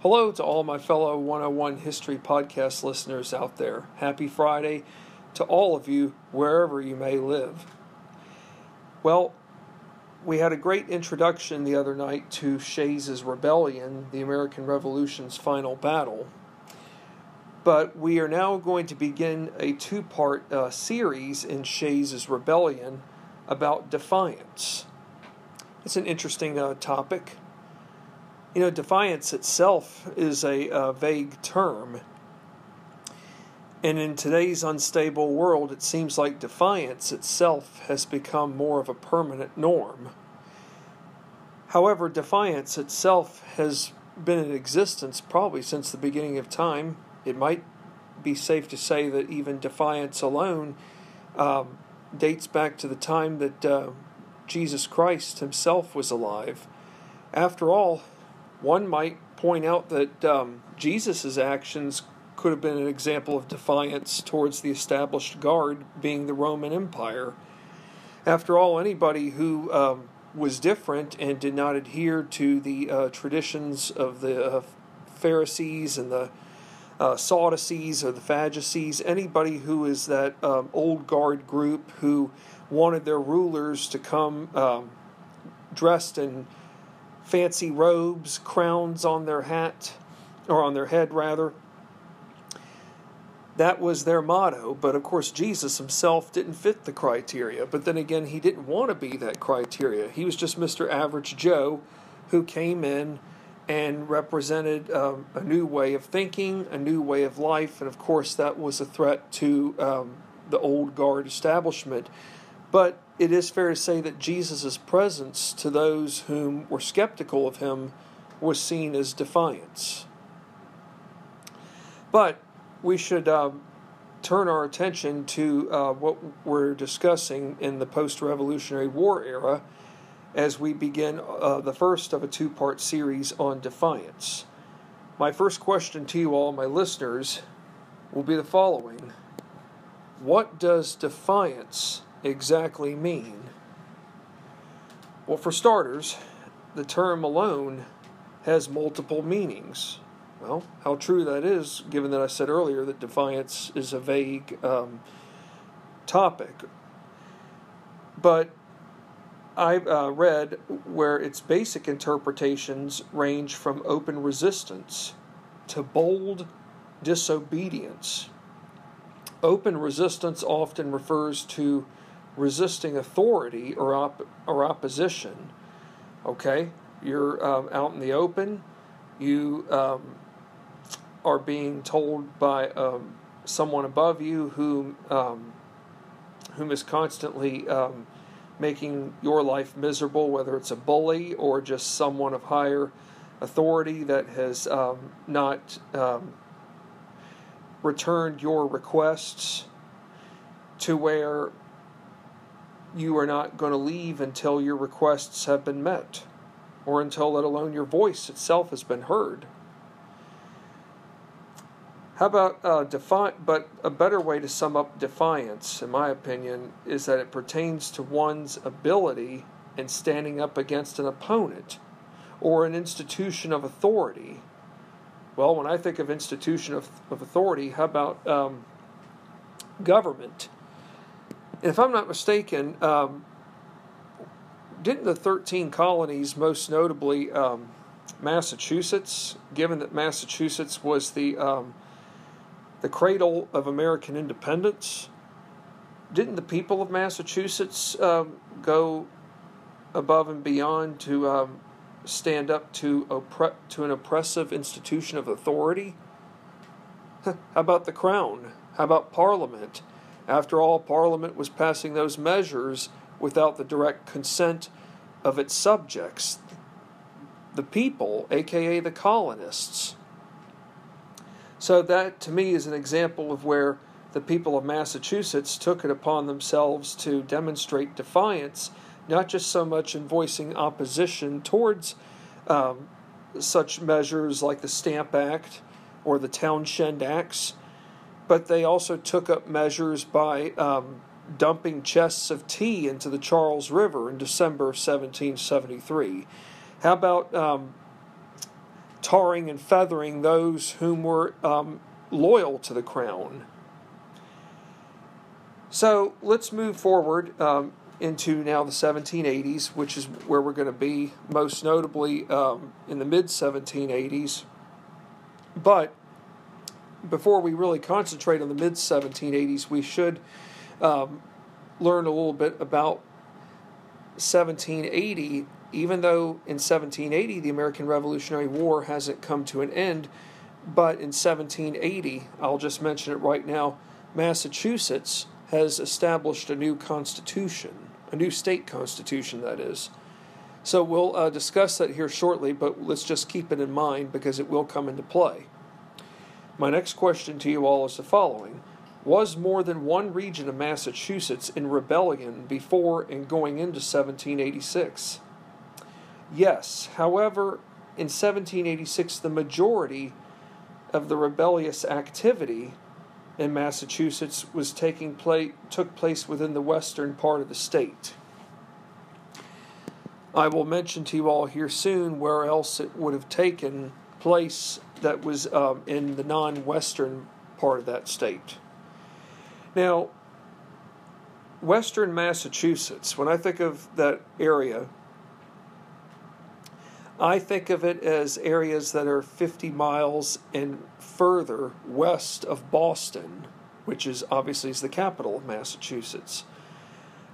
Hello to all my fellow 101 History Podcast listeners out there. Happy Friday to all of you, wherever you may live. Well, we had a great introduction the other night to Shays' Rebellion, the American Revolution's final battle. But we are now going to begin a two part uh, series in Shays' Rebellion about defiance. It's an interesting uh, topic. You know, defiance itself is a, a vague term. And in today's unstable world, it seems like defiance itself has become more of a permanent norm. However, defiance itself has been in existence probably since the beginning of time. It might be safe to say that even defiance alone um, dates back to the time that uh, Jesus Christ himself was alive. After all, one might point out that um, Jesus' actions could have been an example of defiance towards the established guard, being the Roman Empire. After all, anybody who um, was different and did not adhere to the uh, traditions of the uh, Pharisees and the uh, Sadducees or the Sadducees, anybody who is that um, old guard group who wanted their rulers to come um, dressed in fancy robes, crowns on their hat, or on their head rather. That was their motto, but of course, Jesus himself didn't fit the criteria. But then again, he didn't want to be that criteria. He was just Mr. Average Joe who came in and represented um, a new way of thinking, a new way of life, and of course, that was a threat to um, the old guard establishment. But it is fair to say that Jesus' presence to those whom were skeptical of him was seen as defiance. But we should uh, turn our attention to uh, what we're discussing in the post Revolutionary War era as we begin uh, the first of a two part series on defiance. My first question to you all, my listeners, will be the following What does defiance exactly mean? Well, for starters, the term alone has multiple meanings. Well, how true that is, given that I said earlier that defiance is a vague um, topic. But I've uh, read where its basic interpretations range from open resistance to bold disobedience. Open resistance often refers to resisting authority or, op- or opposition. Okay, you're um, out in the open, you um, are being told by um, someone above you who, um, whom is constantly um, making your life miserable, whether it's a bully or just someone of higher authority that has um, not returned your requests to where you are not going to leave until your requests have been met or until, let alone, your voice itself has been heard. How about uh, But a better way to sum up defiance, in my opinion, is that it pertains to one's ability in standing up against an opponent or an institution of authority. Well, when I think of institution of, of authority, how about um, government? If I'm not mistaken, um, didn't the 13 colonies, most notably um, Massachusetts, given that Massachusetts was the um, the cradle of American independence, didn't the people of Massachusetts um, go above and beyond to um, stand up to oppre- to an oppressive institution of authority? How about the crown? How about Parliament? After all, Parliament was passing those measures without the direct consent of its subjects, the people, aka the colonists. So, that to me is an example of where the people of Massachusetts took it upon themselves to demonstrate defiance, not just so much in voicing opposition towards um, such measures like the Stamp Act or the Townshend Acts, but they also took up measures by um, dumping chests of tea into the Charles River in December of 1773. How about um, tarring and feathering those whom were um, loyal to the crown. So let's move forward um, into now the 1780s, which is where we're going to be, most notably um, in the mid 1780s. But before we really concentrate on the mid 1780s, we should um, learn a little bit about 1780. Even though in 1780 the American Revolutionary War hasn't come to an end, but in 1780, I'll just mention it right now, Massachusetts has established a new constitution, a new state constitution, that is. So we'll uh, discuss that here shortly, but let's just keep it in mind because it will come into play. My next question to you all is the following Was more than one region of Massachusetts in rebellion before and going into 1786? Yes. However, in 1786, the majority of the rebellious activity in Massachusetts was taking place took place within the western part of the state. I will mention to you all here soon where else it would have taken place that was um, in the non western part of that state. Now, western Massachusetts, when I think of that area, I think of it as areas that are 50 miles and further west of Boston, which is obviously is the capital of Massachusetts.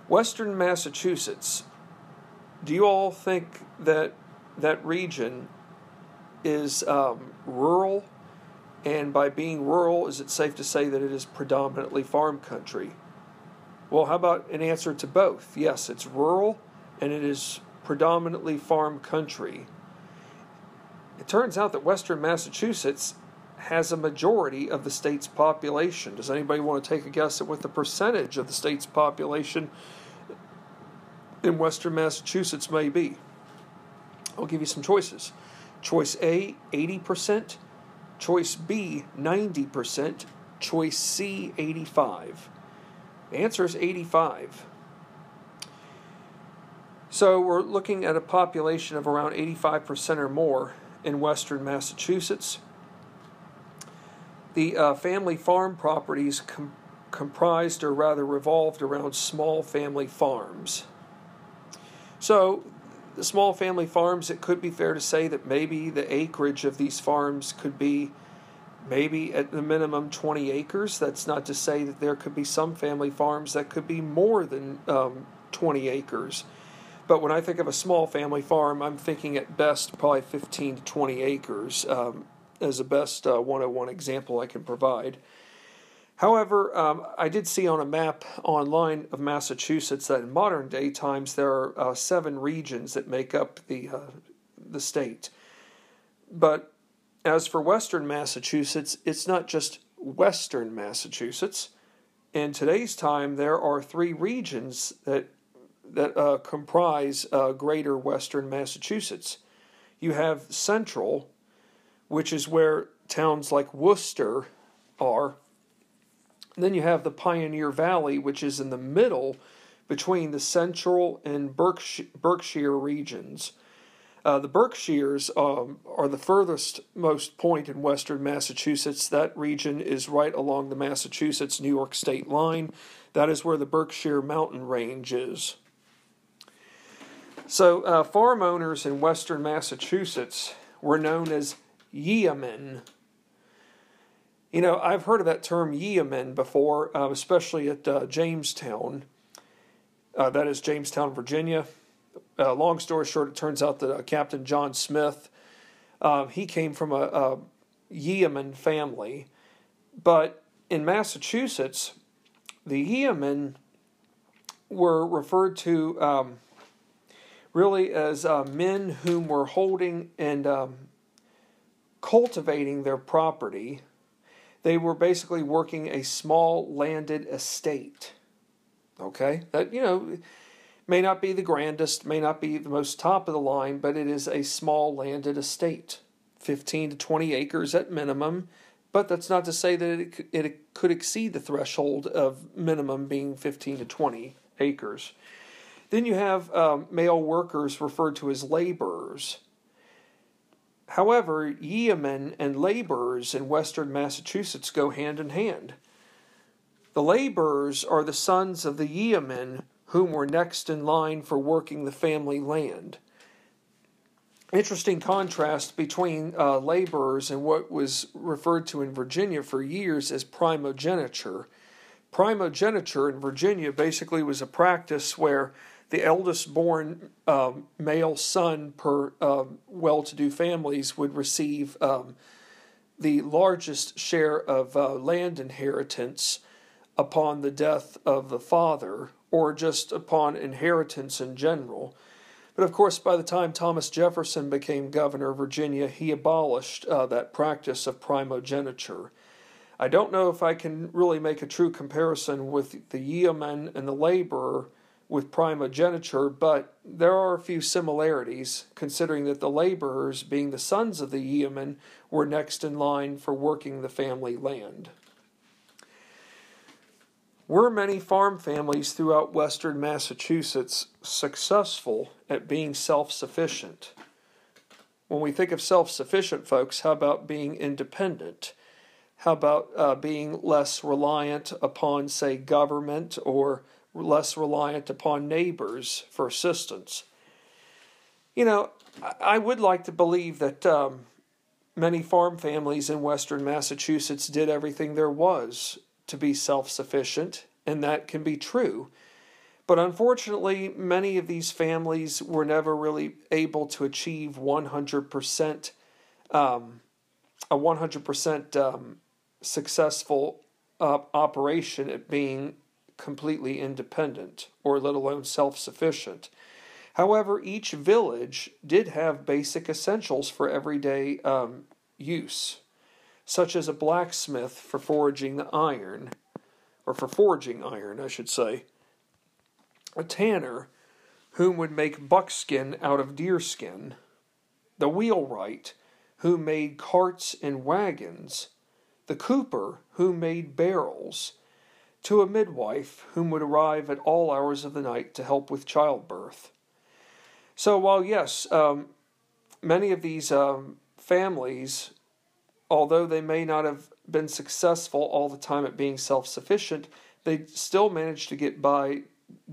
Western Massachusetts, do you all think that that region is um, rural, and by being rural, is it safe to say that it is predominantly farm country? Well, how about an answer to both? Yes, it's rural and it is predominantly farm country. It turns out that western Massachusetts has a majority of the state's population. Does anybody want to take a guess at what the percentage of the state's population in western Massachusetts may be? I'll give you some choices. Choice A, 80%. Choice B, 90%. Choice C, 85. The answer is 85. So we're looking at a population of around 85% or more in western Massachusetts. The uh, family farm properties com- comprised or rather revolved around small family farms. So the small family farms, it could be fair to say that maybe the acreage of these farms could be maybe at the minimum 20 acres. That's not to say that there could be some family farms that could be more than um, 20 acres. But when I think of a small family farm, I'm thinking at best probably 15 to 20 acres um, as the best uh, 101 example I can provide. However, um, I did see on a map online of Massachusetts that in modern day times there are uh, seven regions that make up the uh, the state. But as for Western Massachusetts, it's not just Western Massachusetts. In today's time, there are three regions that that uh, comprise uh, Greater Western Massachusetts. You have Central, which is where towns like Worcester are then you have the Pioneer Valley, which is in the middle between the central and Berkshire, Berkshire regions. Uh, the Berkshires um, are the furthest most point in western Massachusetts. That region is right along the Massachusetts New York state line. That is where the Berkshire mountain range is. So, uh, farm owners in western Massachusetts were known as yeomen. You know, I've heard of that term yeoman before, uh, especially at uh, Jamestown. Uh, that is Jamestown, Virginia. Uh, long story short, it turns out that uh, Captain John Smith, uh, he came from a, a yeoman family. But in Massachusetts, the yeomen were referred to um, really as men whom were holding and um, cultivating their property they were basically working a small landed estate. Okay? That, you know, may not be the grandest, may not be the most top of the line, but it is a small landed estate. 15 to 20 acres at minimum, but that's not to say that it, it could exceed the threshold of minimum being 15 to 20 acres. Then you have um, male workers referred to as laborers. However, yeomen and laborers in western Massachusetts go hand in hand. The laborers are the sons of the yeomen whom were next in line for working the family land. Interesting contrast between uh, laborers and what was referred to in Virginia for years as primogeniture. Primogeniture in Virginia basically was a practice where the eldest born um, male son per um, well to do families would receive um, the largest share of uh, land inheritance upon the death of the father or just upon inheritance in general. But of course, by the time Thomas Jefferson became governor of Virginia, he abolished uh, that practice of primogeniture. I don't know if I can really make a true comparison with the yeoman and the laborer with primogeniture, but there are a few similarities, considering that the laborers, being the sons of the yeomen, were next in line for working the family land. Were many farm families throughout western Massachusetts successful at being self sufficient? When we think of self sufficient, folks, how about being independent? How about uh, being less reliant upon, say, government or less reliant upon neighbors for assistance. You know, I would like to believe that um, many farm families in western Massachusetts did everything there was to be self sufficient, and that can be true. But unfortunately, many of these families were never really able to achieve 100%, um, a 100% um, successful uh, operation at being completely independent, or let alone self sufficient. However, each village did have basic essentials for everyday um, use, such as a blacksmith for forging the iron, or for forging iron, I should say, a tanner whom would make buckskin out of deerskin, the wheelwright who made carts and wagons, the cooper who made barrels, to a midwife whom would arrive at all hours of the night to help with childbirth. So, while yes, um, many of these um, families, although they may not have been successful all the time at being self sufficient, they still managed to get by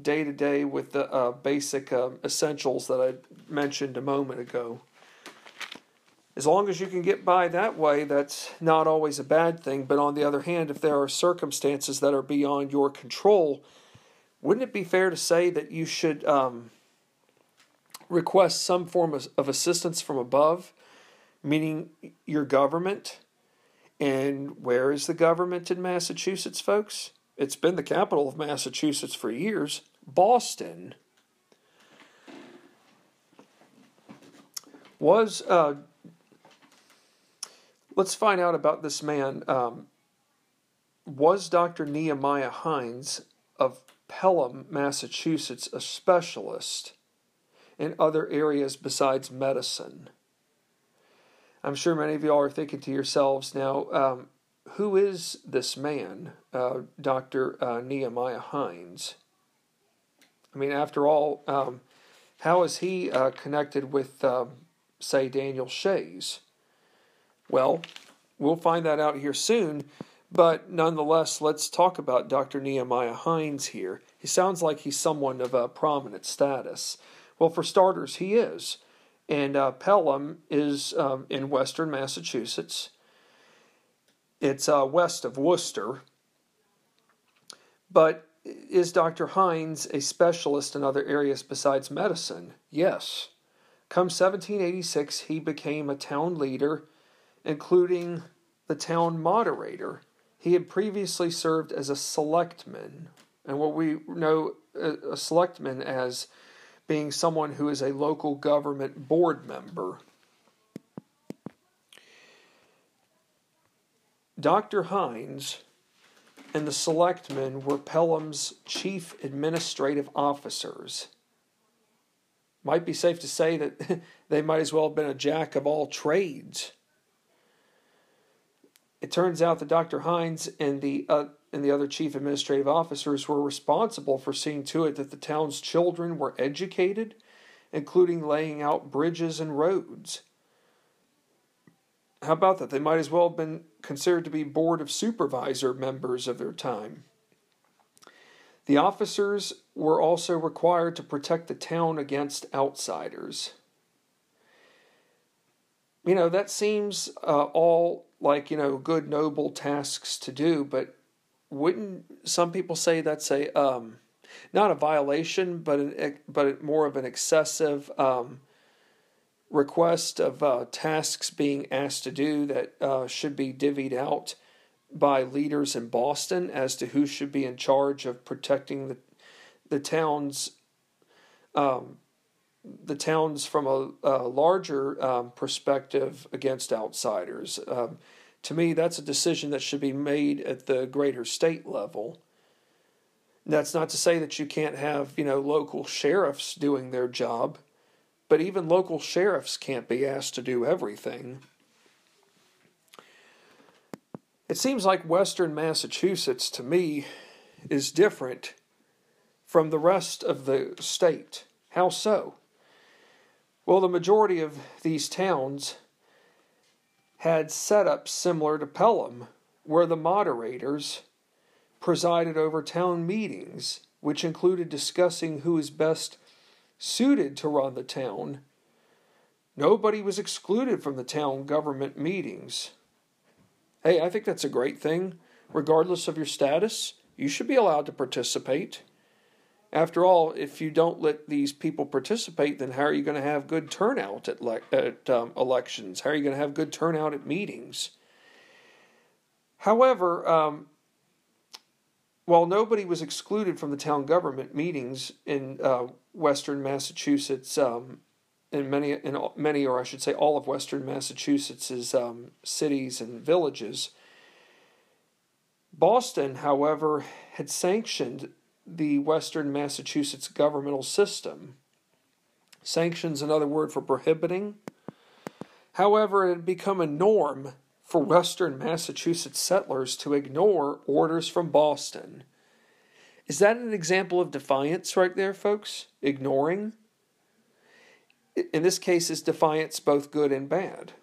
day to day with the uh, basic uh, essentials that I mentioned a moment ago as long as you can get by that way, that's not always a bad thing. But on the other hand, if there are circumstances that are beyond your control, wouldn't it be fair to say that you should um, request some form of, of assistance from above, meaning your government? And where is the government in Massachusetts, folks? It's been the capital of Massachusetts for years, Boston. Was uh, Let's find out about this man. Um, was Dr. Nehemiah Hines of Pelham, Massachusetts, a specialist in other areas besides medicine? I'm sure many of y'all are thinking to yourselves now, um, who is this man, uh, Dr. Uh, Nehemiah Hines? I mean, after all, um, how is he uh, connected with, um, say, Daniel Shays? Well, we'll find that out here soon, but nonetheless, let's talk about Dr. Nehemiah Hines here. He sounds like he's someone of a prominent status. Well, for starters, he is. And uh, Pelham is um, in western Massachusetts. It's uh, west of Worcester. But is Dr. Hines a specialist in other areas besides medicine? Yes. Come 1786, he became a town leader including the town moderator. He had previously served as a selectman, and what we know uh, a selectman as being someone who is a local government board member. Dr. Hines and the selectmen were Pelham's chief administrative officers. Might be safe to say that they might as well have been a jack of all trades. It turns out that Dr. Hines and the uh, and the other chief administrative officers were responsible for seeing to it that the town's children were educated, including laying out bridges and roads. how about that? They might as well have been considered to be board of supervisor members of their time. The officers were also required to protect the town against outsiders. You know, that seems uh, all like, you know, good, noble tasks to do, but wouldn't some people say that's a, um, not a violation, but, an, but more of an excessive um, request of uh, tasks being asked to do that uh, should be divvied out by leaders in Boston as to who should be in charge of protecting the the towns um, the towns from a, a larger um, perspective against outsiders. Um, to me, that's a decision that should be made at the greater state level. That's not to say that you can't have you know local sheriffs doing their job, but even local sheriffs can't be asked to do everything. It seems like Western Massachusetts to me is different from the rest of the state. How so? Well, the majority of these towns had setups similar to Pelham, where the moderators presided over town meetings, which included discussing who is best suited to run the town. Nobody was excluded from the town government meetings. Hey, I think that's a great thing. Regardless of your status, you should be allowed to participate. After all, if you don't let these people participate, then how are you going to have good turnout at, le- at um, elections? How are you going to have good turnout at meetings? However, um, while nobody was excluded from the town government meetings in uh, Western Massachusetts um, in many in many or I should say all of western Massachusetts's um, cities and villages. Boston, however, had sanctioned the western Massachusetts governmental system. Sanctions another word for prohibiting. However, it had become a norm for western Massachusetts settlers to ignore orders from Boston. Is that an example of defiance right there, folks? Ignoring? in this case, is defiance both good and bad?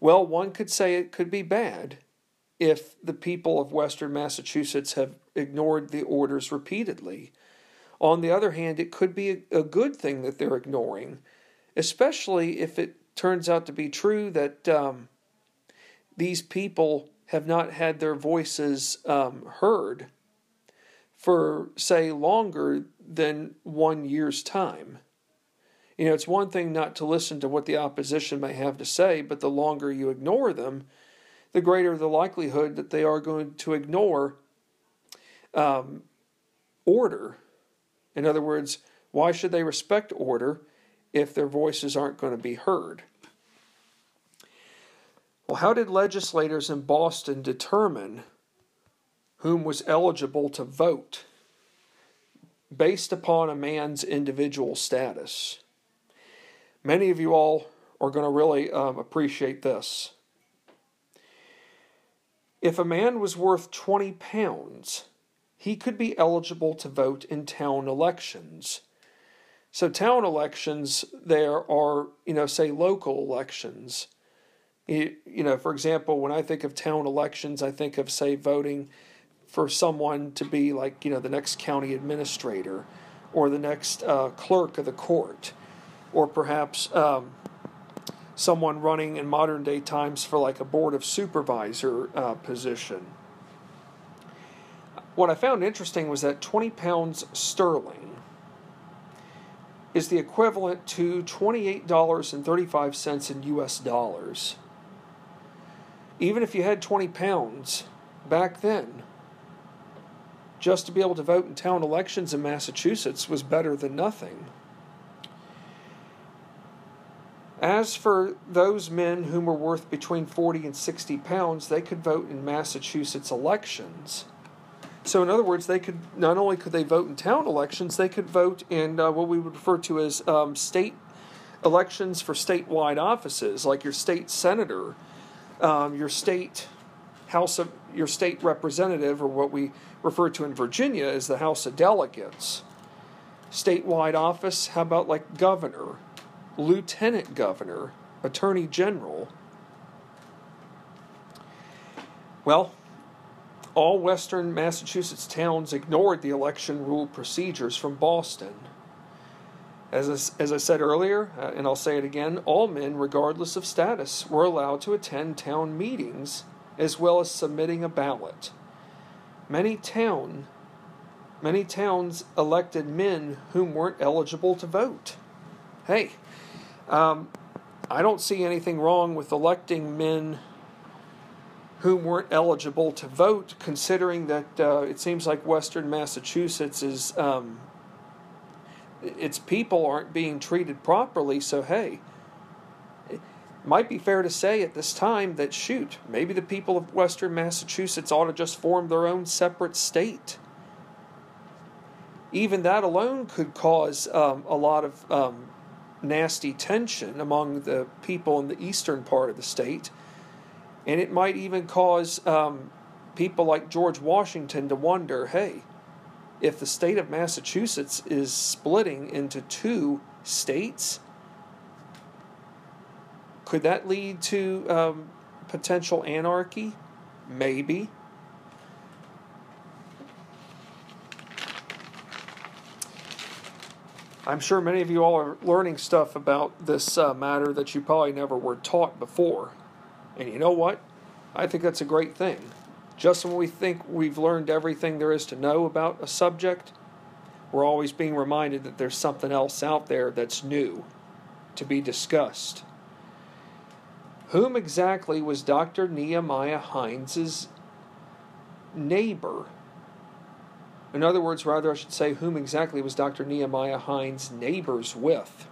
Well, one could say it could be bad if the people of Western Massachusetts have ignored the orders repeatedly. On the other hand, it could be a, good thing that they're ignoring, especially if it turns out to be true that um, these people have not had their voices um, heard for, say, longer than one year's time. You know, it's one thing not to listen to what the opposition may have to say, but the longer you ignore them, the greater the likelihood that they are going to ignore um, order. In other words, why should they respect order if their voices aren't going to be heard? Well, how did legislators in Boston determine whom was eligible to vote based upon a man's individual status? Many of you all are going to really um, appreciate this. If a man was worth 20 pounds, he could be eligible to vote in town elections. So, town elections, there are, you know, say local elections. You, you know, for example, when I think of town elections, I think of, say, voting for someone to be like, you know, the next county administrator or the next uh, clerk of the court or perhaps um, someone running in modern day times for like a board of supervisor uh, position. What I found interesting was that 20 pounds sterling is the equivalent to $28.35 in US dollars. Even if you had 20 pounds back then, just to be able to vote in town elections in Massachusetts was better than nothing. As for those men whom were worth between 40 and 60 pounds, they could vote in Massachusetts elections. So, in other words, they could not only could they vote in town elections, they could vote in uh, what we would refer to as um, state elections for statewide offices, like your state senator, um, your state house of your state representative, or what we refer to in Virginia as the House of Delegates. Statewide office, how about like governor? Lieutenant governor, attorney general. Well, all western Massachusetts towns ignored the election rule procedures from Boston. As I, as I said earlier, uh, and I'll say it again, all men, regardless of status, were allowed to attend town meetings as well as submitting a ballot. Many town many towns elected men whom weren't eligible to vote. Hey, um, I don't see anything wrong with electing men whom weren't eligible to vote, considering that uh, it seems like Western Massachusetts is um, its people aren't being treated properly. So hey, it might be fair to say at this time that shoot, maybe the people of Western Massachusetts ought to just form their own separate state. Even that alone could cause um, a lot of um, nasty tension among the people in the eastern part of the state and it might even cause um, people like George Washington to wonder hey, if the state of Massachusetts is splitting into two states, could that lead to um, potential anarchy? Maybe. I'm sure many of you all are learning stuff about this uh, matter that you probably never were taught before. And you know what? I think that's a great thing. Just when we think we've learned everything there is to know about a subject, we're always being reminded that there's something else out there that's new to be discussed. Whom exactly was Dr. Nehemiah Hines's neighbor? In other words, rather, I should say, whom exactly was Dr. Nehemiah Hines neighbors with?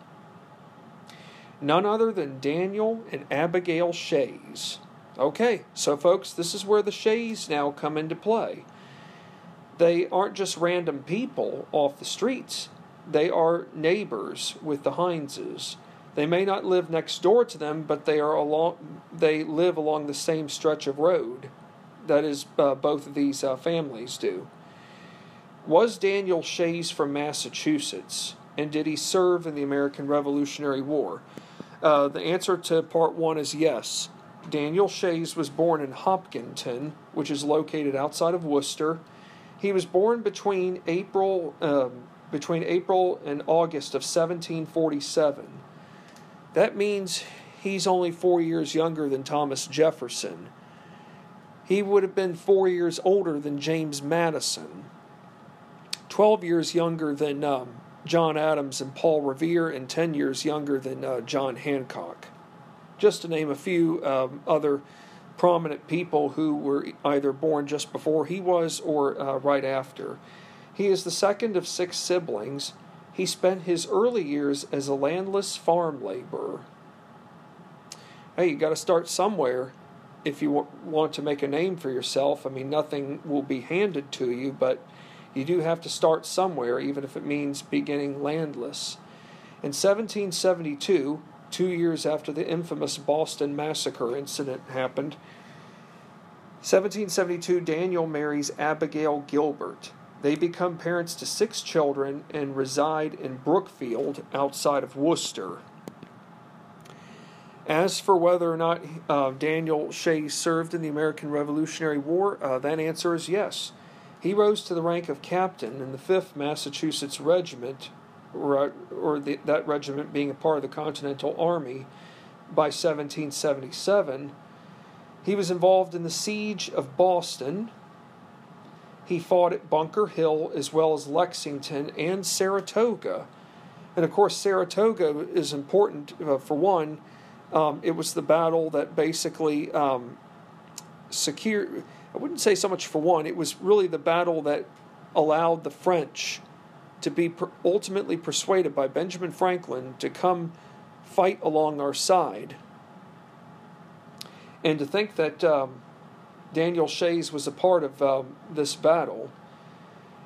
none other than Daniel and Abigail Shays. Okay, so folks, this is where the Shays now come into play. They aren't just random people off the streets, they are neighbors with the Hineses. They may not live next door to them, but they are along. They live along the same stretch of road. That is, uh, both of these uh, families do. Was Daniel Shays from Massachusetts, and did he serve in the American Revolutionary War? Uh, the answer to part one is yes. Daniel Shays was born in Hopkinton, which is located outside of Worcester. He was born between April um, between April and August of 1747. That means he's only four years younger than Thomas Jefferson. He would have been four years older than James Madison, 12 years younger than um, John Adams and Paul Revere, and 10 years younger than uh, John Hancock. Just to name a few um, other prominent people who were either born just before he was or uh, right after. He is the second of six siblings. He spent his early years as a landless farm laborer. Hey, you got to start somewhere if you want to make a name for yourself. I mean, nothing will be handed to you, but you do have to start somewhere, even if it means beginning landless. In 1772, two years after the infamous Boston Massacre incident happened, 1772, Daniel marries Abigail Gilbert. They become parents to six children and reside in Brookfield outside of Worcester. As for whether or not uh, Daniel Shay served in the American Revolutionary War, uh, that answer is yes. He rose to the rank of captain in the 5th Massachusetts Regiment, or, the, that regiment being a part of the Continental Army, by 1777. He was involved in the siege of Boston. He fought at Bunker Hill as well as Lexington and Saratoga. And of course, Saratoga is important uh, for one. Um, it was the battle that basically um, secured I wouldn't say so much for one, it was really the battle that allowed the French to be per- ultimately persuaded by Benjamin Franklin to come fight along our side. And to think that um, Daniel Shays was a part of um, this battle,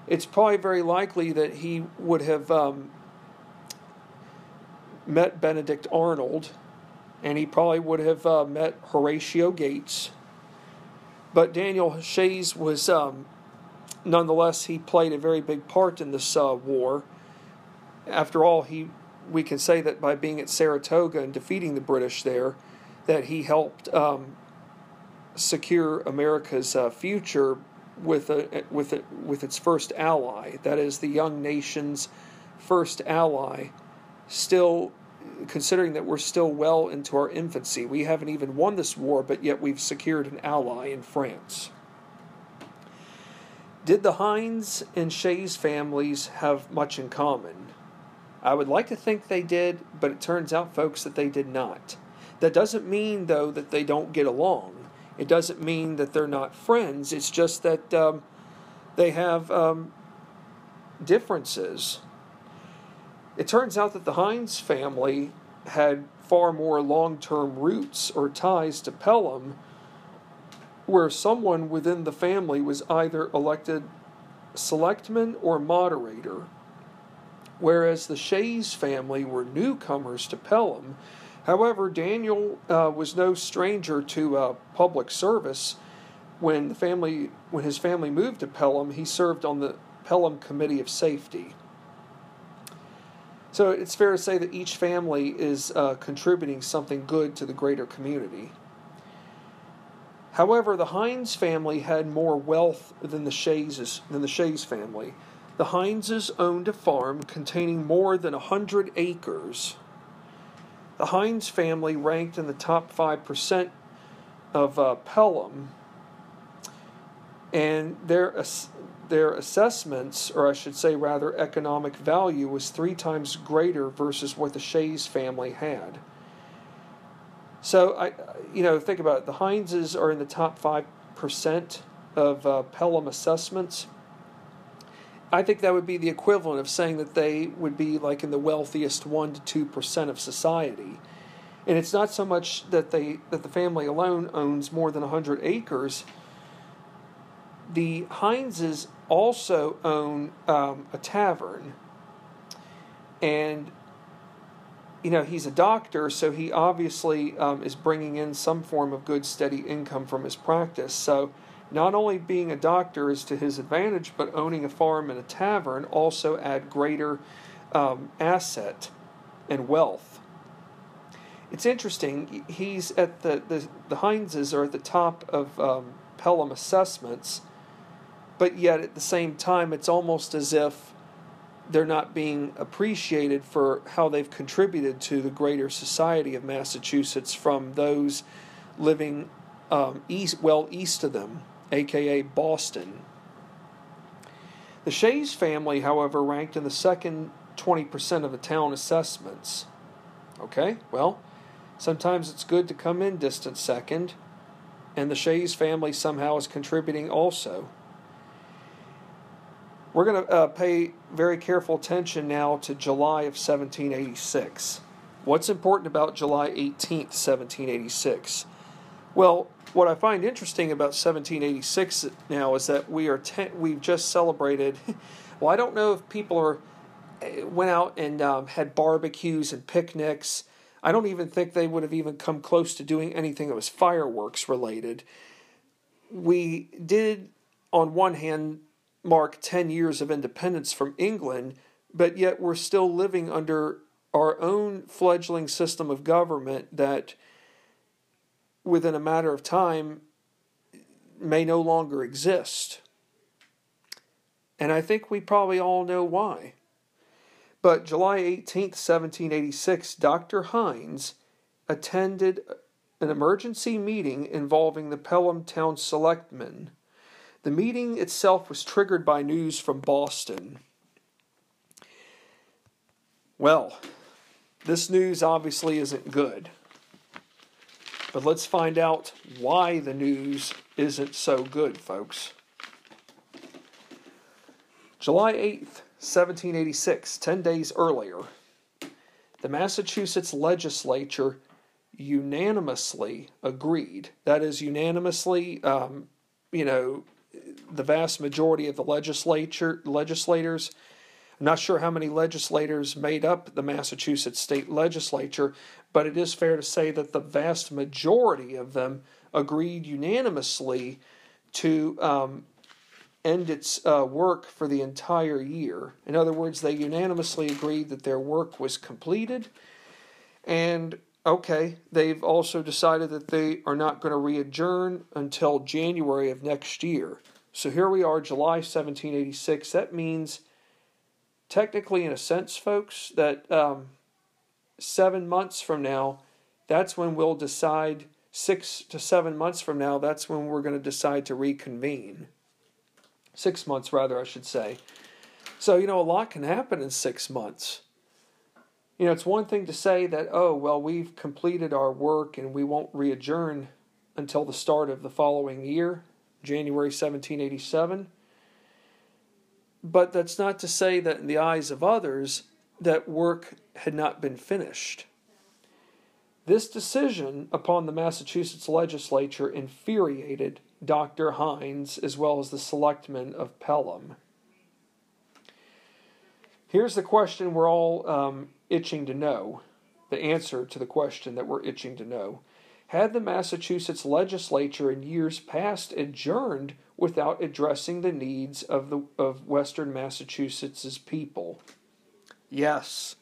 it's probably very likely that he would have um, met Benedict Arnold, and he probably would have uh, met Horatio Gates but Daniel Shays was, um, nonetheless, he played a very big part in this uh, war. After all, he we can say that by being at Saratoga and defeating the British there, that he helped um, secure America's uh, future with a, with a, with its first ally. That is the young nation's first ally. Still, considering that we're still well into our infancy, we haven't even won this war, but yet we've secured an ally in France. Did the Hines and Shays families have much in common? I would like to think they did, but it turns out, folks, that they did not. That doesn't mean, though, that they don't get along. It doesn't mean that they're not friends. It's just that um, they have um, differences. It turns out that the Hines family had far more long term roots or ties to Pelham, where someone within the family was either elected selectman or moderator, whereas the Shays family were newcomers to Pelham However, Daniel uh, was no stranger to uh, public service. When the family, when his family moved to Pelham, he served on the Pelham Committee of Safety. So it's fair to say that each family is uh, contributing something good to the greater community. However, the Hines family had more wealth than the Shays than the Shays family. The Hineses owned a farm containing more than a hundred acres the Hines family ranked in the top 5% of uh, Pelham, and their, their assessments, or I should say rather, economic value was three times greater versus what the Shays family had. So, I, you know, think about it. The Hineses are in the top 5% of uh, Pelham assessments. I think that would be the equivalent of saying that they would be like in the wealthiest one to two percent of society. And it's not so much that they that the family alone owns more than hundred acres. The Hineses also own um, a tavern, and you know he's a doctor, so he obviously um, is bringing in some form of good, steady income from his practice. So not only being a doctor is to his advantage, but owning a farm and a tavern also add greater um, asset and wealth. It's interesting. He's at the the, the Hineses are at the top of um, Pelham assessments, but yet at the same time, it's almost as if they're not being appreciated for how they've contributed to the greater society of Massachusetts from those living um, east, well east of them aka Boston. The Shays family, however, ranked in the second 20% of the town assessments. Okay, well, sometimes it's good to come in distant second, and the Shays family somehow is contributing also. We're going to uh, pay very careful attention now to July of 1786. What's important about July 18th, 1786? Well, what I find interesting about 1786 now is that we are ten, we've just celebrated. Well, I don't know if people are eh, went out and um, had barbecues and picnics. I don't even think they would have even come close to doing anything that was fireworks related. We did, on one hand, mark 10 years of independence from England, but yet we're still living under our own fledgling system of government that within a matter of time may no longer exist. And I think we probably all know why. But July 18th, 1786, Dr. Hines attended an emergency meeting involving the Pelham Town Selectmen. The meeting itself was triggered by news from Boston. Well, this news obviously isn't good. But let's find out why the news isn't so good, folks. July 8th, 1786, 10 days earlier, the Massachusetts legislature unanimously agreed. That is, unanimously, um, you know, the vast majority of the legislature legislators I'm not sure how many legislators made up the Massachusetts state legislature, but it is fair to say that the vast majority of them agreed unanimously to um, end its uh, work for the entire year. In other words, they unanimously agreed that their work was completed, and okay, they've also decided that they are not going to re adjourn until January of next year. So here we are, July 1786. That means, technically, in a sense, folks, that um, seven months from now, that's when we'll decide, six to seven months from now, that's when we're going to decide to reconvene. Six months, rather, I should say. So, you know, a lot can happen in six months. You know, it's one thing to say that, oh, well, we've completed our work and we won't re adjourn until the start of the following year, January 1787. But that's not to say that in the eyes of others, that work had not been finished. This decision upon the Massachusetts legislature infuriated Dr. Hines as well as the selectmen of Pelham. Here's the question we're all um, itching to know the answer to the question that we're itching to know. Had the Massachusetts legislature in years past adjourned without addressing the needs of, the, of Western Massachusetts's people? Yes.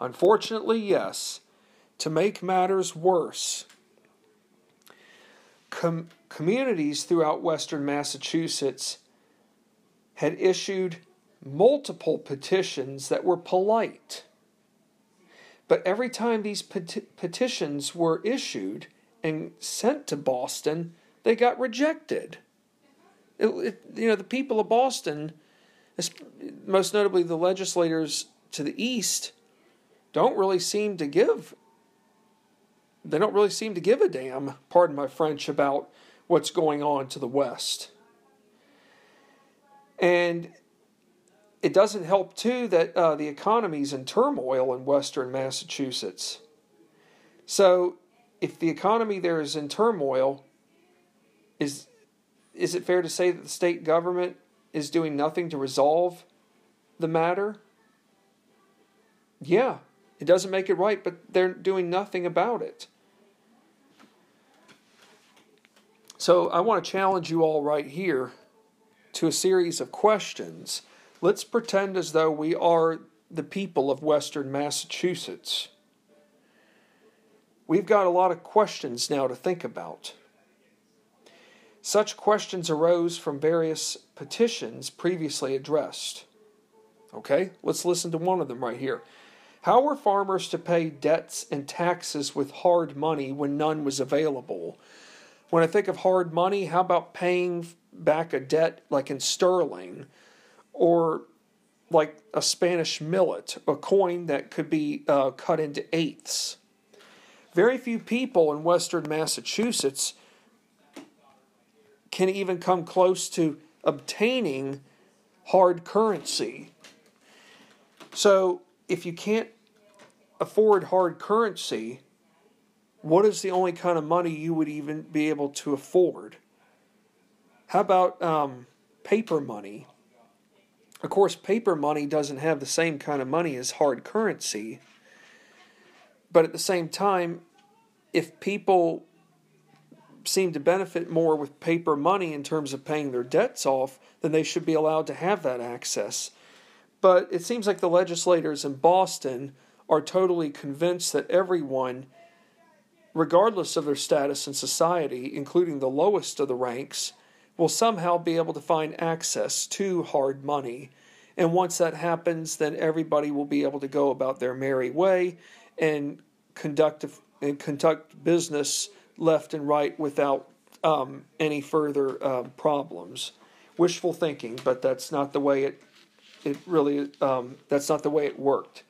Unfortunately, yes. To make matters worse, com- communities throughout Western Massachusetts had issued multiple petitions that were polite but every time these peti- petitions were issued and sent to Boston, they got rejected. It, it, you know, the people of Boston, most notably the legislators to the east, don't really seem to give. They don't really seem to give a damn, pardon my French, about what's going on to the west. And it doesn't help, too, that uh, the economy's in turmoil in western Massachusetts. So, if the economy there is in turmoil, is, is it fair to say that the state government is doing nothing to resolve the matter? Yeah, it doesn't make it right, but they're doing nothing about it. So, I want to challenge you all right here to a series of questions Let's pretend as though we are the people of Western Massachusetts. We've got a lot of questions now to think about. Such questions arose from various petitions previously addressed. Okay, let's listen to one of them right here. How were farmers to pay debts and taxes with hard money when none was available? When I think of hard money, how about paying back a debt like in sterling or like a Spanish millet, a coin that could be uh, cut into eighths. Very few people in western Massachusetts can even come close to obtaining hard currency. So, if you can't afford hard currency, what is the only kind of money you would even be able to afford? How about um, paper money? Of course, paper money doesn't have the same kind of money as hard currency. But at the same time, if people seem to benefit more with paper money in terms of paying their debts off, then they should be allowed to have that access. But it seems like the legislators in Boston are totally convinced that everyone, regardless of their status in society, including the lowest of the ranks, will somehow be able to find access to hard money. And once that happens, then everybody will be able to go about their merry way and conduct and conduct business left and right without um, any further uh, problems. Wishful thinking, but that's not the way it it really um, that's not the way it worked.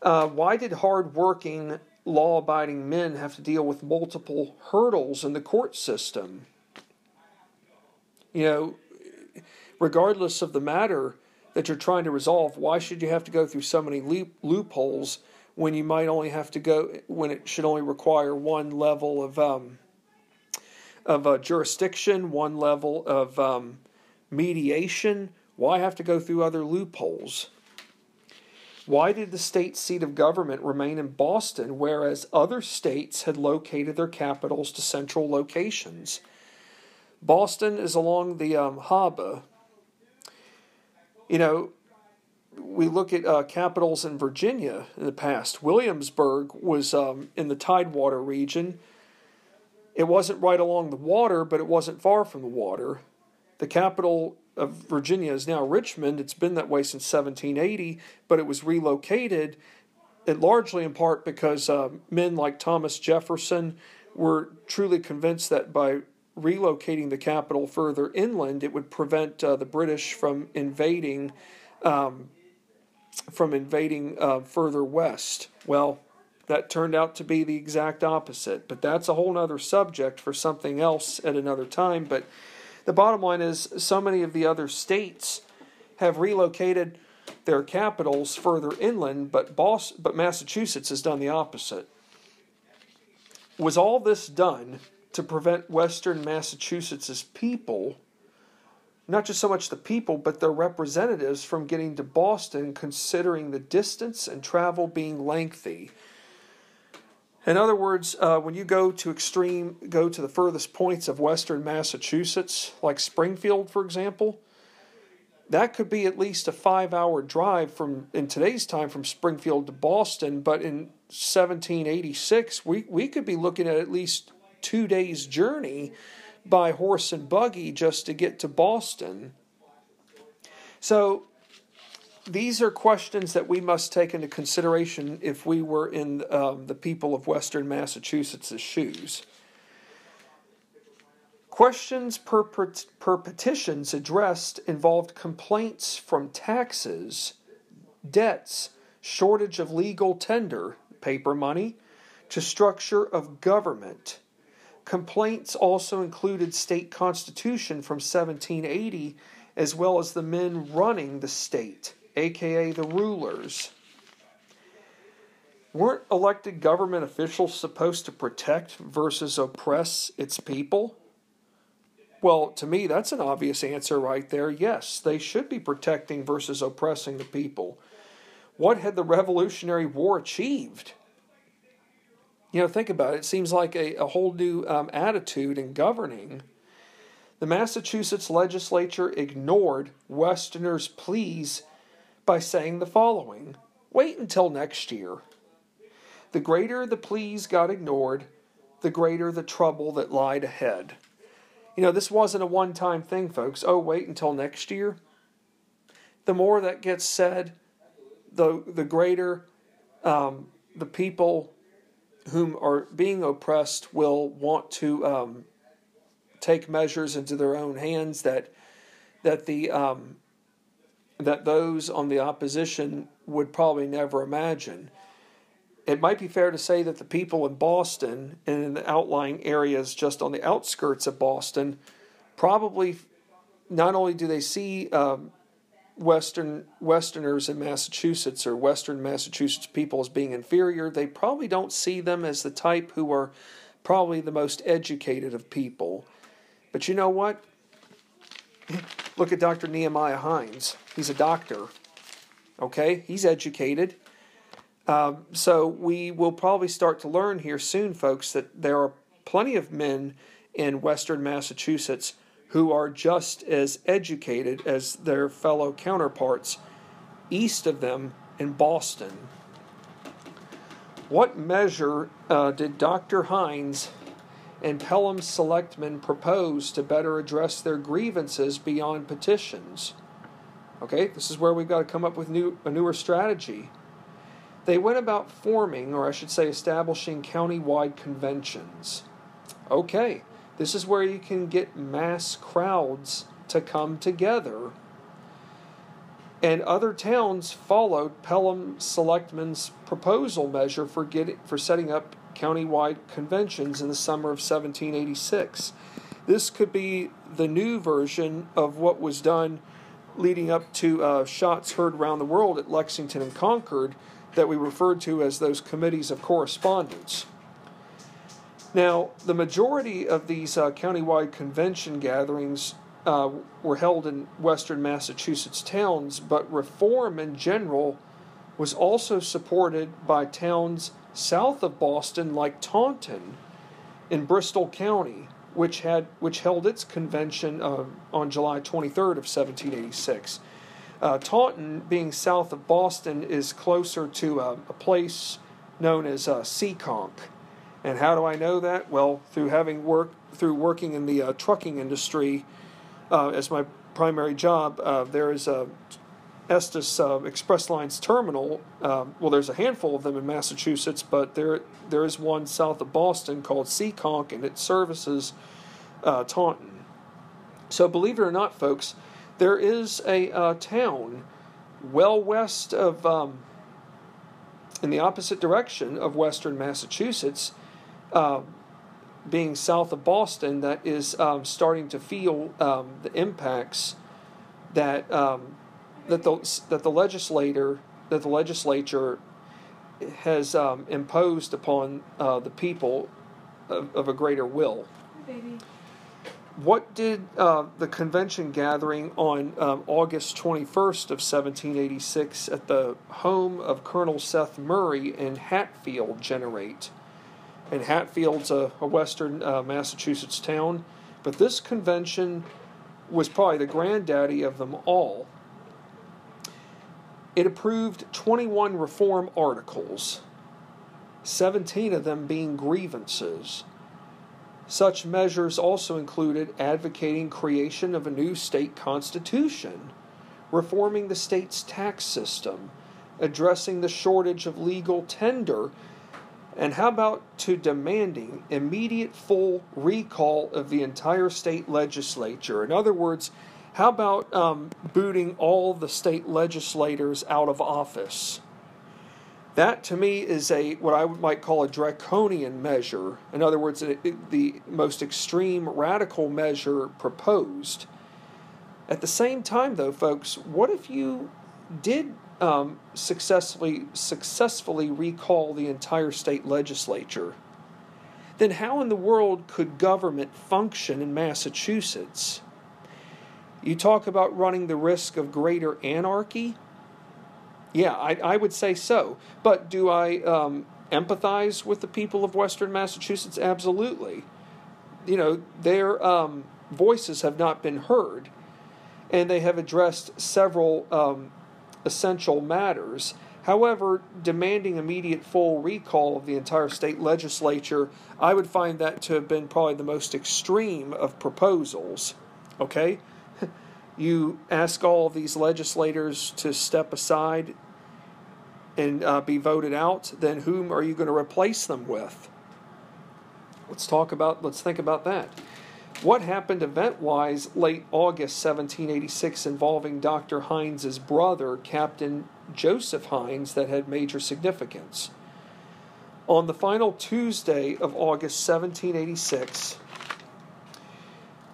Uh, why did hard-working, law-abiding men have to deal with multiple hurdles in the court system? You know, regardless of the matter that you're trying to resolve, why should you have to go through so many loop, loopholes when you might only have to go when it should only require one level of um, of uh, jurisdiction, one level of um, mediation? Why have to go through other loopholes? Why did the state seat of government remain in Boston, whereas other states had located their capitals to central locations? Boston is along the um, harbor. You know, we look at uh, capitals in Virginia in the past. Williamsburg was um, in the Tidewater region. It wasn't right along the water, but it wasn't far from the water. The capital of Virginia is now Richmond. It's been that way since 1780, but it was relocated, and largely in part because uh, men like Thomas Jefferson were truly convinced that by relocating the capital further inland, it would prevent uh, the British from invading. Um, from invading uh, further west. Well, that turned out to be the exact opposite, but that's a whole other subject for something else at another time. But the bottom line is so many of the other states have relocated their capitals further inland, but Boston, but Massachusetts has done the opposite. Was all this done to prevent Western Massachusetts' people, not just so much the people, but their representatives, from getting to Boston, considering the distance and travel being lengthy? In other words, uh, when you go to extreme, go to the furthest points of western Massachusetts, like Springfield, for example, that could be at least a five-hour drive from in today's time from Springfield to Boston. But in 1786, we we could be looking at at least two days' journey by horse and buggy just to get to Boston. So these are questions that we must take into consideration if we were in um, the people of Western Massachusetts' shoes. Questions per, per, per, petitions addressed involved complaints from taxes, debts, shortage of legal tender, paper money, to structure of government. Complaints also included state constitution from 1780 as well as the men running the state aka the rulers. Weren't elected government officials supposed to protect versus oppress its people? Well, to me, that's an obvious answer right there. Yes, they should be protecting versus oppressing the people. What had the Revolutionary War achieved? You know, think about it. It seems like a, a whole new um, attitude in governing. The Massachusetts legislature ignored Westerners' pleas by saying the following Wait until next year. The greater the pleas got ignored, the greater the trouble that lied ahead. You know, this wasn't a one time thing, folks. Oh, wait until next year. The more that gets said, the, the greater um, the people whom are being oppressed will want to um, take measures into their own hands that that the um, that those on the opposition would probably never imagine. It might be fair to say that the people in Boston and in the outlying areas just on the outskirts of Boston probably not only do they see um, Western Westerners in Massachusetts or Western Massachusetts people as being inferior, they probably don't see them as the type who are probably the most educated of people. But you know what? Look at Dr. Nehemiah Hines. He's a doctor. Okay? He's educated. Um, so we will probably start to learn here soon, folks, that there are plenty of men in Western Massachusetts who are just as educated as their fellow counterparts east of them in Boston. What measure uh, did Dr. Hines and Pelham's selectmen propose to better address their grievances beyond petitions. Okay, this is where we've got to come up with new, a newer strategy. They went about forming, or I should say, establishing county-wide conventions. Okay, this is where you can get mass crowds to come together. And other towns followed Pelham Selectmen's proposal measure for getting for setting up countywide conventions in the summer of 1786. This could be the new version of what was done leading up to uh, shots heard around the world at Lexington and Concord that we referred to as those committees of correspondence. Now, the majority of these uh, countywide convention gatherings uh, were held in western Massachusetts towns, but reform in general was also supported by towns south of Boston, like Taunton in Bristol County, which had which held its convention uh, on July 23rd of 1786. Uh, Taunton, being south of Boston, is closer to a, a place known as uh, Seekonk. And how do I know that? Well, through having worked through working in the uh, trucking industry uh, as my primary job. Uh, there is a Estes uh, Express Lines terminal. Um, well, there's a handful of them in Massachusetts, but there there is one south of Boston called Seekonk, and it services uh, Taunton. So, believe it or not, folks, there is a uh, town well west of, um, in the opposite direction of western Massachusetts, uh, being south of Boston, that is um, starting to feel um, the impacts that um, that the that the legislator that the legislature has um, imposed upon uh, the people of, of, a greater will. What did uh, the convention gathering on um, August 21st of 1786 at the home of Colonel Seth Murray in Hatfield generate? And Hatfield's a, a western uh, Massachusetts town, but this convention was probably the granddaddy of them all. It approved 21 reform articles, 17 of them being grievances. Such measures also included advocating creation of a new state constitution, reforming the state's tax system, addressing the shortage of legal tender, and how about to demanding immediate full recall of the entire state legislature? In other words, how about um, booting all the state legislators out of office? That to me is a what I might call a draconian measure. In other words, the most extreme radical measure proposed. At the same time, though, folks, what if you did um, successfully successfully recall the entire state legislature? Then how in the world could government function in Massachusetts? You talk about running the risk of greater anarchy. Yeah, I, I would say so. But do I um, empathize with the people of Western Massachusetts? Absolutely. You know, their um, voices have not been heard, and they have addressed several um, essential matters. However, demanding immediate full recall of the entire state legislature, I would find that to have been probably the most extreme of proposals. Okay? you ask all of these legislators to step aside and uh, be voted out, then whom are you going to replace them with? Let's talk about, let's think about that. What happened event wise late August 1786 involving Dr. Hinds's brother, Captain Joseph Hines, that had major significance? On the final Tuesday of August 1786,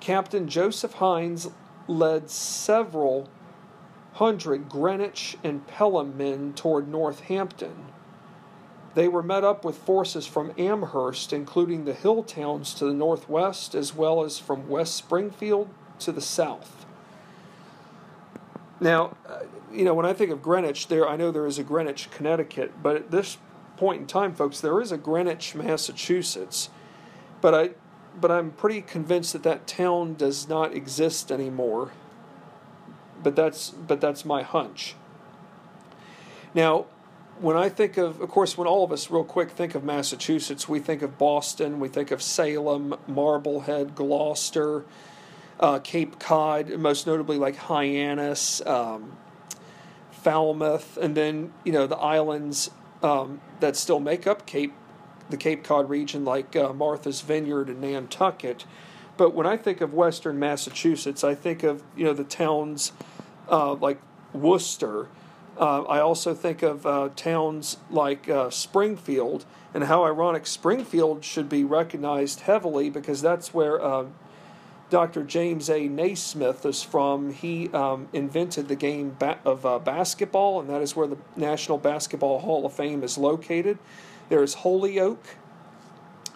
Captain Joseph Hines led several hundred Greenwich and Pelham men toward Northampton. They were met up with forces from Amherst, including the hill towns to the northwest, as well as from West Springfield to the south. Now, uh, you know, when I think of Greenwich, there I know there is a Greenwich, Connecticut, but at this point in time, folks, there is a Greenwich, Massachusetts. But I but I'm pretty convinced that that town does not exist anymore. But that's but that's my hunch. Now, when I think of, of course, when all of us real quick think of Massachusetts, we think of Boston, we think of Salem, Marblehead, Gloucester, uh, Cape Cod, most notably like Hyannis, um, Falmouth, and then you know the islands um, that still make up Cape the Cape Cod region, like uh, Martha's Vineyard and Nantucket. But when I think of Western Massachusetts, I think of you know the towns uh, like Worcester. Uh, I also think of uh, towns like uh, Springfield, and how ironic Springfield should be recognized heavily because that's where uh, Dr. James A. Naismith is from. He um, invented the game ba- of uh, basketball, and that is where the National Basketball Hall of Fame is located. There is Holyoke,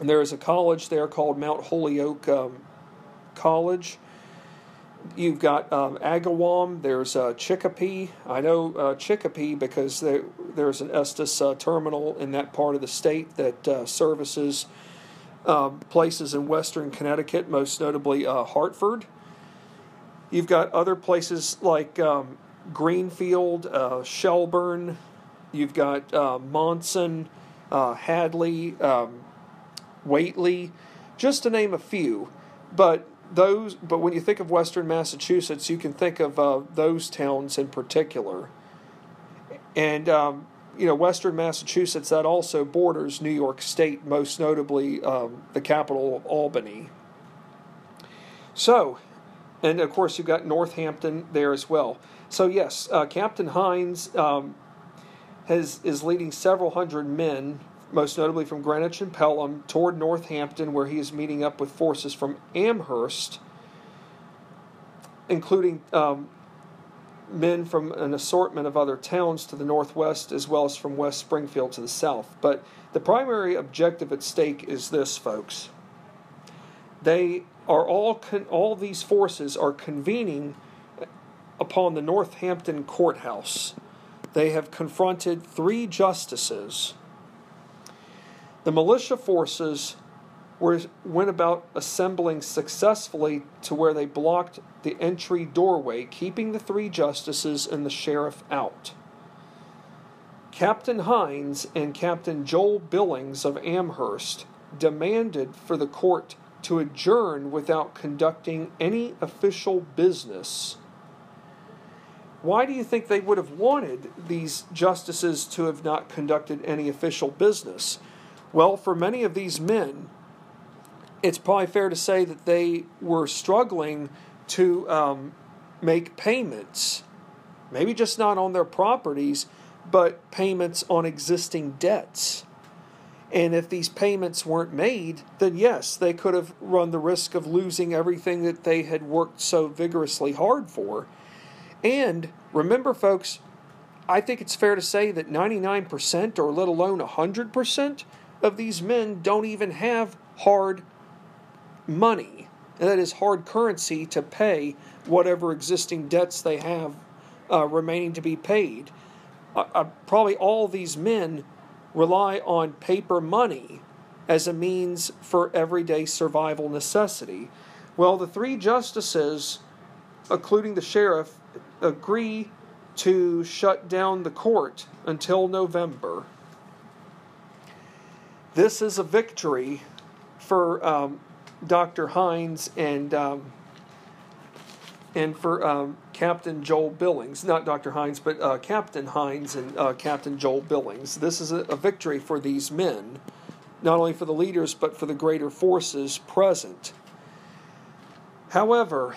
and there is a college there called Mount Holyoke um, College. You've got um, Agawam. There's uh, Chicopee. I know uh, Chicopee because there, there's an Estes uh, terminal in that part of the state that uh, services um, places in western Connecticut, most notably uh, Hartford. You've got other places like um, Greenfield, uh, Shelburne, you've got Monson, Hadley, um, Whately, just to name a few. But those, but when you think of Western Massachusetts, you can think of uh, those towns in particular. And um, you know, Western Massachusetts that also borders New York State, most notably um, the capital of Albany. So, and of course you've got Northampton there as well. So yes, uh, Captain Hines um, has is leading several hundred men most notably from Greenwich and Pelham, toward Northampton, where he is meeting up with forces from Amherst, including um, men from an assortment of other towns to the northwest, as well as from West Springfield to the south. But the primary objective at stake is this, folks. They are all con- all these forces are convening upon the Northampton courthouse. They have confronted three justices the militia forces were, went about assembling successfully to where they blocked the entry doorway, keeping the three justices and the sheriff out. Captain Hines and Captain Joel Billings of Amherst demanded for the court to adjourn without conducting any official business. Why do you think they would have wanted these justices to have not conducted any official business? Well, for many of these men, it's probably fair to say that they were struggling to um, make payments, maybe just not on their properties, but payments on existing debts. And if these payments weren't made, then yes, they could have run the risk of losing everything that they had worked so vigorously hard for. And remember, folks, I think it's fair to say that 99% or let alone 100% of these men don't even have hard money, and that is hard currency to pay whatever existing debts they have uh, remaining to be paid. Uh, uh, probably all these men rely on paper money as a means for everyday survival necessity. Well, the three justices, including the sheriff, agree to shut down the court until November. This is a victory for um, Dr. Hines and um, and for um, Captain Joel Billings, not Dr. Hines, but uh, Captain Hines and uh, Captain Joel Billings. This is a, a victory for these men, not only for the leaders, but for the greater forces present. However,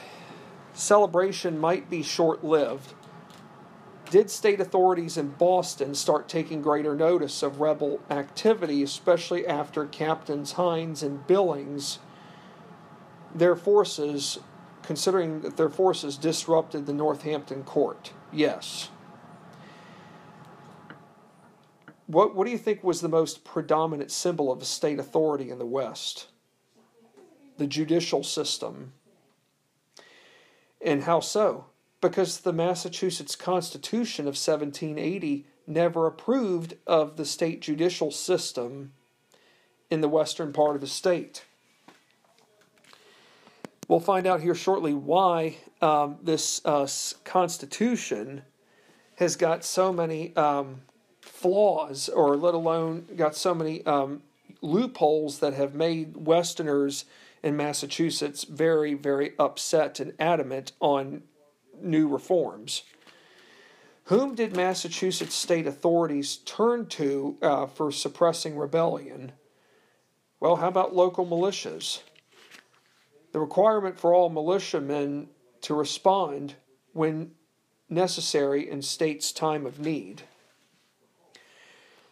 celebration might be short lived did state authorities in Boston start taking greater notice of rebel activity, especially after Captains Hines and Billings, their forces, considering that their forces disrupted the Northampton court? Yes. What, what do you think was the most predominant symbol of state authority in the West? The judicial system. And how so? Because the Massachusetts Constitution of 1780 never approved of the state judicial system in the western part of the state. We'll find out here shortly why um, this uh, Constitution has got so many um, flaws, or let alone got so many um, loopholes that have made Westerners in Massachusetts very, very upset and adamant on new reforms. Whom did Massachusetts state authorities turn to uh, for suppressing rebellion? Well, how about local militias? The requirement for all militiamen to respond when necessary in states' time of need.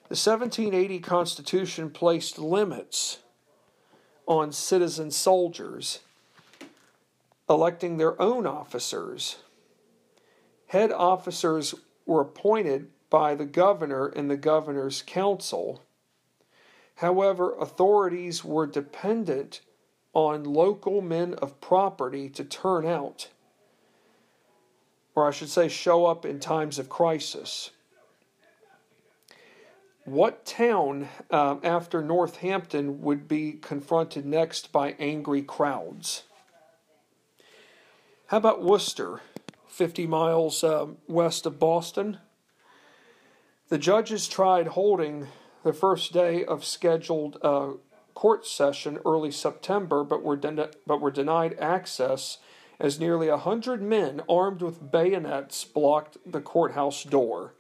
The 1780 Constitution placed limits on citizen soldiers electing their own officers Head officers were appointed by the governor and the governor's council. However, authorities were dependent on local men of property to turn out, or I should say, show up in times of crisis. What town um, after Northampton would be confronted next by angry crowds? How about Worcester? 50 miles um, west of Boston. The judges tried holding the first day of scheduled uh, court session early September, but were, den- but were denied access as nearly a hundred men armed with bayonets blocked the courthouse door.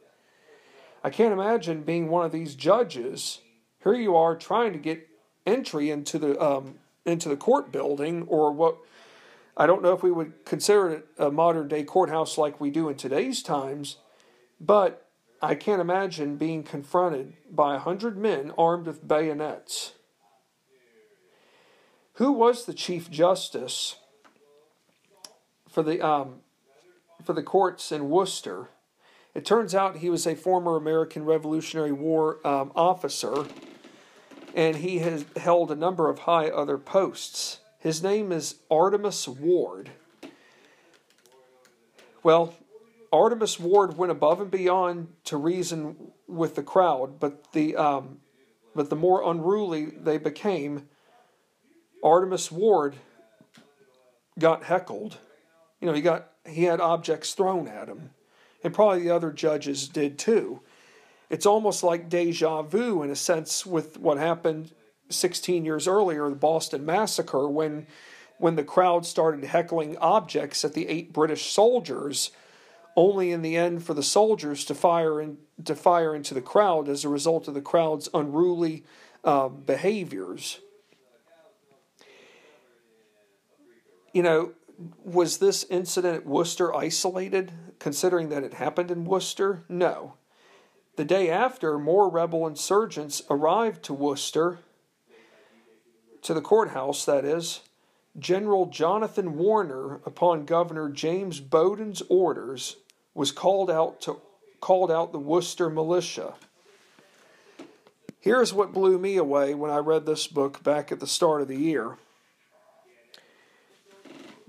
I can't imagine being one of these judges. Here you are trying to get entry into the um, into the court building, or what I don't know if we would consider it a modern day courthouse like we do in today's times, but I can't imagine being confronted by a hundred men armed with bayonets. Who was the Chief Justice for the um, for the courts in Worcester? It turns out he was a former American Revolutionary War um, officer, and he has held a number of high other posts. His name is Artemas Ward. Well, Artemas Ward went above and beyond to reason with the crowd, but the um, but the more unruly they became, Artemas Ward got heckled. You know, he got he had objects thrown at him, and probably the other judges did too. It's almost like deja vu in a sense with what happened 16 years earlier, the Boston Massacre, when, when the crowd started heckling objects at the eight British soldiers, only in the end for the soldiers to fire in, to fire into the crowd as a result of the crowd's unruly uh, behaviors. You know, was this incident at Worcester isolated, considering that it happened in Worcester? No. The day after, more rebel insurgents arrived to Worcester to the courthouse, that is, General Jonathan Warner, upon Governor James Bowdoin's orders, was called out to called out the Worcester militia. Here's what blew me away when I read this book back at the start of the year.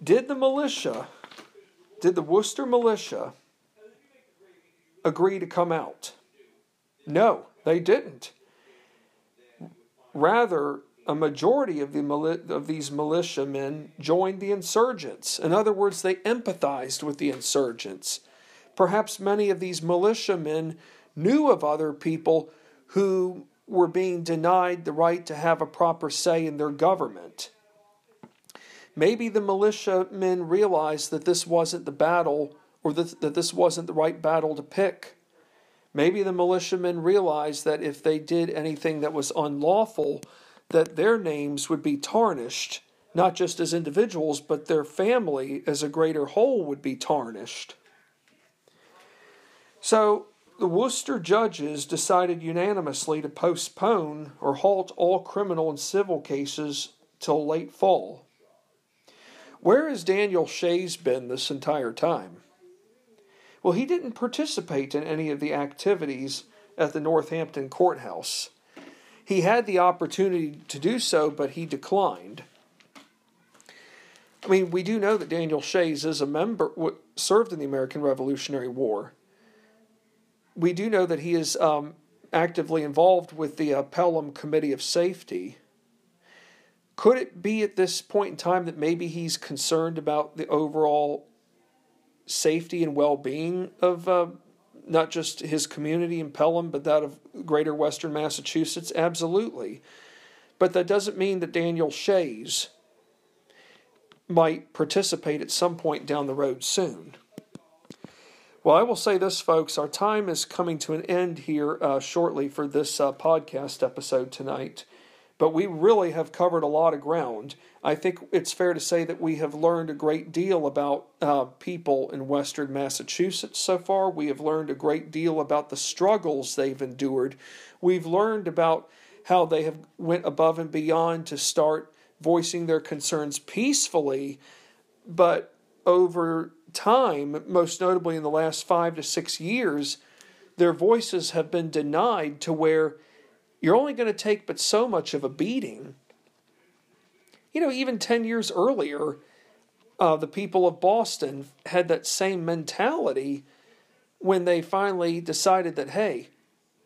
Did the militia, did the Worcester militia agree to come out? No, they didn't. Rather, a majority of, the, of these militiamen joined the insurgents. In other words, they empathized with the insurgents. Perhaps many of these militiamen knew of other people who were being denied the right to have a proper say in their government. Maybe the militiamen realized that this wasn't the battle or that, that this wasn't the right battle to pick. Maybe the militiamen realized that if they did anything that was unlawful, that their names would be tarnished, not just as individuals, but their family as a greater whole would be tarnished. So the Worcester judges decided unanimously to postpone or halt all criminal and civil cases till late fall. Where has Daniel Shays been this entire time? Well, he didn't participate in any of the activities at the Northampton courthouse. He had the opportunity to do so, but he declined. I mean, we do know that Daniel Shays is a member, served in the American Revolutionary War. We do know that he is um, actively involved with the uh, Pelham Committee of Safety. Could it be at this point in time that maybe he's concerned about the overall safety and well being of uh, not just his community in Pelham, but that of greater Western Massachusetts? Absolutely. But that doesn't mean that Daniel Shays might participate at some point down the road soon. Well, I will say this, folks. Our time is coming to an end here uh, shortly for this uh, podcast episode tonight but we really have covered a lot of ground. I think it's fair to say that we have learned a great deal about uh, people in Western Massachusetts so far. We have learned a great deal about the struggles they've endured. We've learned about how they have went above and beyond to start voicing their concerns peacefully, but over time, most notably in the last five to six years, their voices have been denied to where you're only going to take but so much of a beating. You know, even 10 years earlier, uh, the people of Boston had that same mentality when they finally decided that, hey,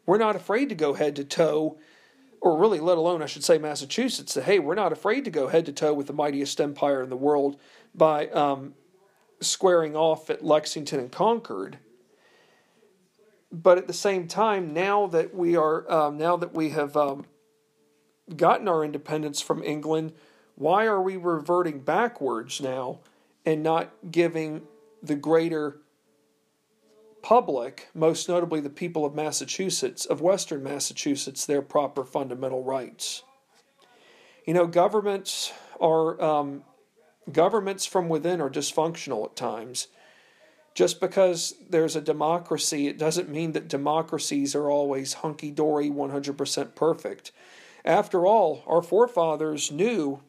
we're not afraid to go head to toe, or really, let alone, I should say, Massachusetts, that, hey, we're not afraid to go head to toe with the mightiest empire in the world by um, squaring off at Lexington and Concord. But at the same time, now that we are um, now that we have um, gotten our independence from England, why are we reverting backwards now and not giving the greater public, most notably the people of Massachusetts, of Western Massachusetts, their proper fundamental rights? You know, governments are um, governments from within are dysfunctional at times. Just because there's a democracy, it doesn't mean that democracies are always hunky dory, 100% perfect. After all, our forefathers knew.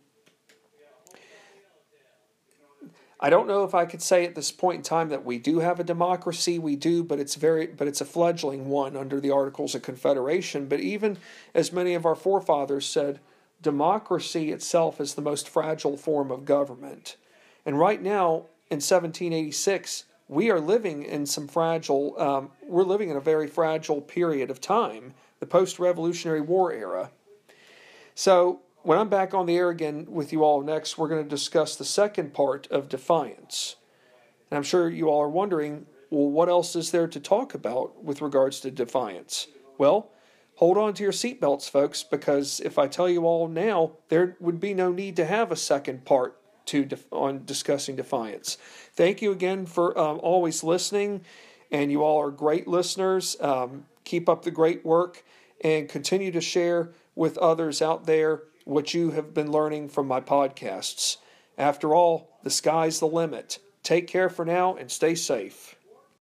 I don't know if I could say at this point in time that we do have a democracy. We do, but it's very, but it's a fledgling one under the Articles of Confederation. But even as many of our forefathers said, democracy itself is the most fragile form of government. And right now, in 1786, we are living in some fragile, um, we're living in a very fragile period of time, the post Revolutionary War era. So, when I'm back on the air again with you all next, we're going to discuss the second part of defiance. And I'm sure you all are wondering well, what else is there to talk about with regards to defiance? Well, hold on to your seatbelts, folks, because if I tell you all now, there would be no need to have a second part to def- on discussing defiance. Thank you again for um, always listening, and you all are great listeners. Um, keep up the great work and continue to share with others out there what you have been learning from my podcasts. After all, the sky's the limit. Take care for now and stay safe.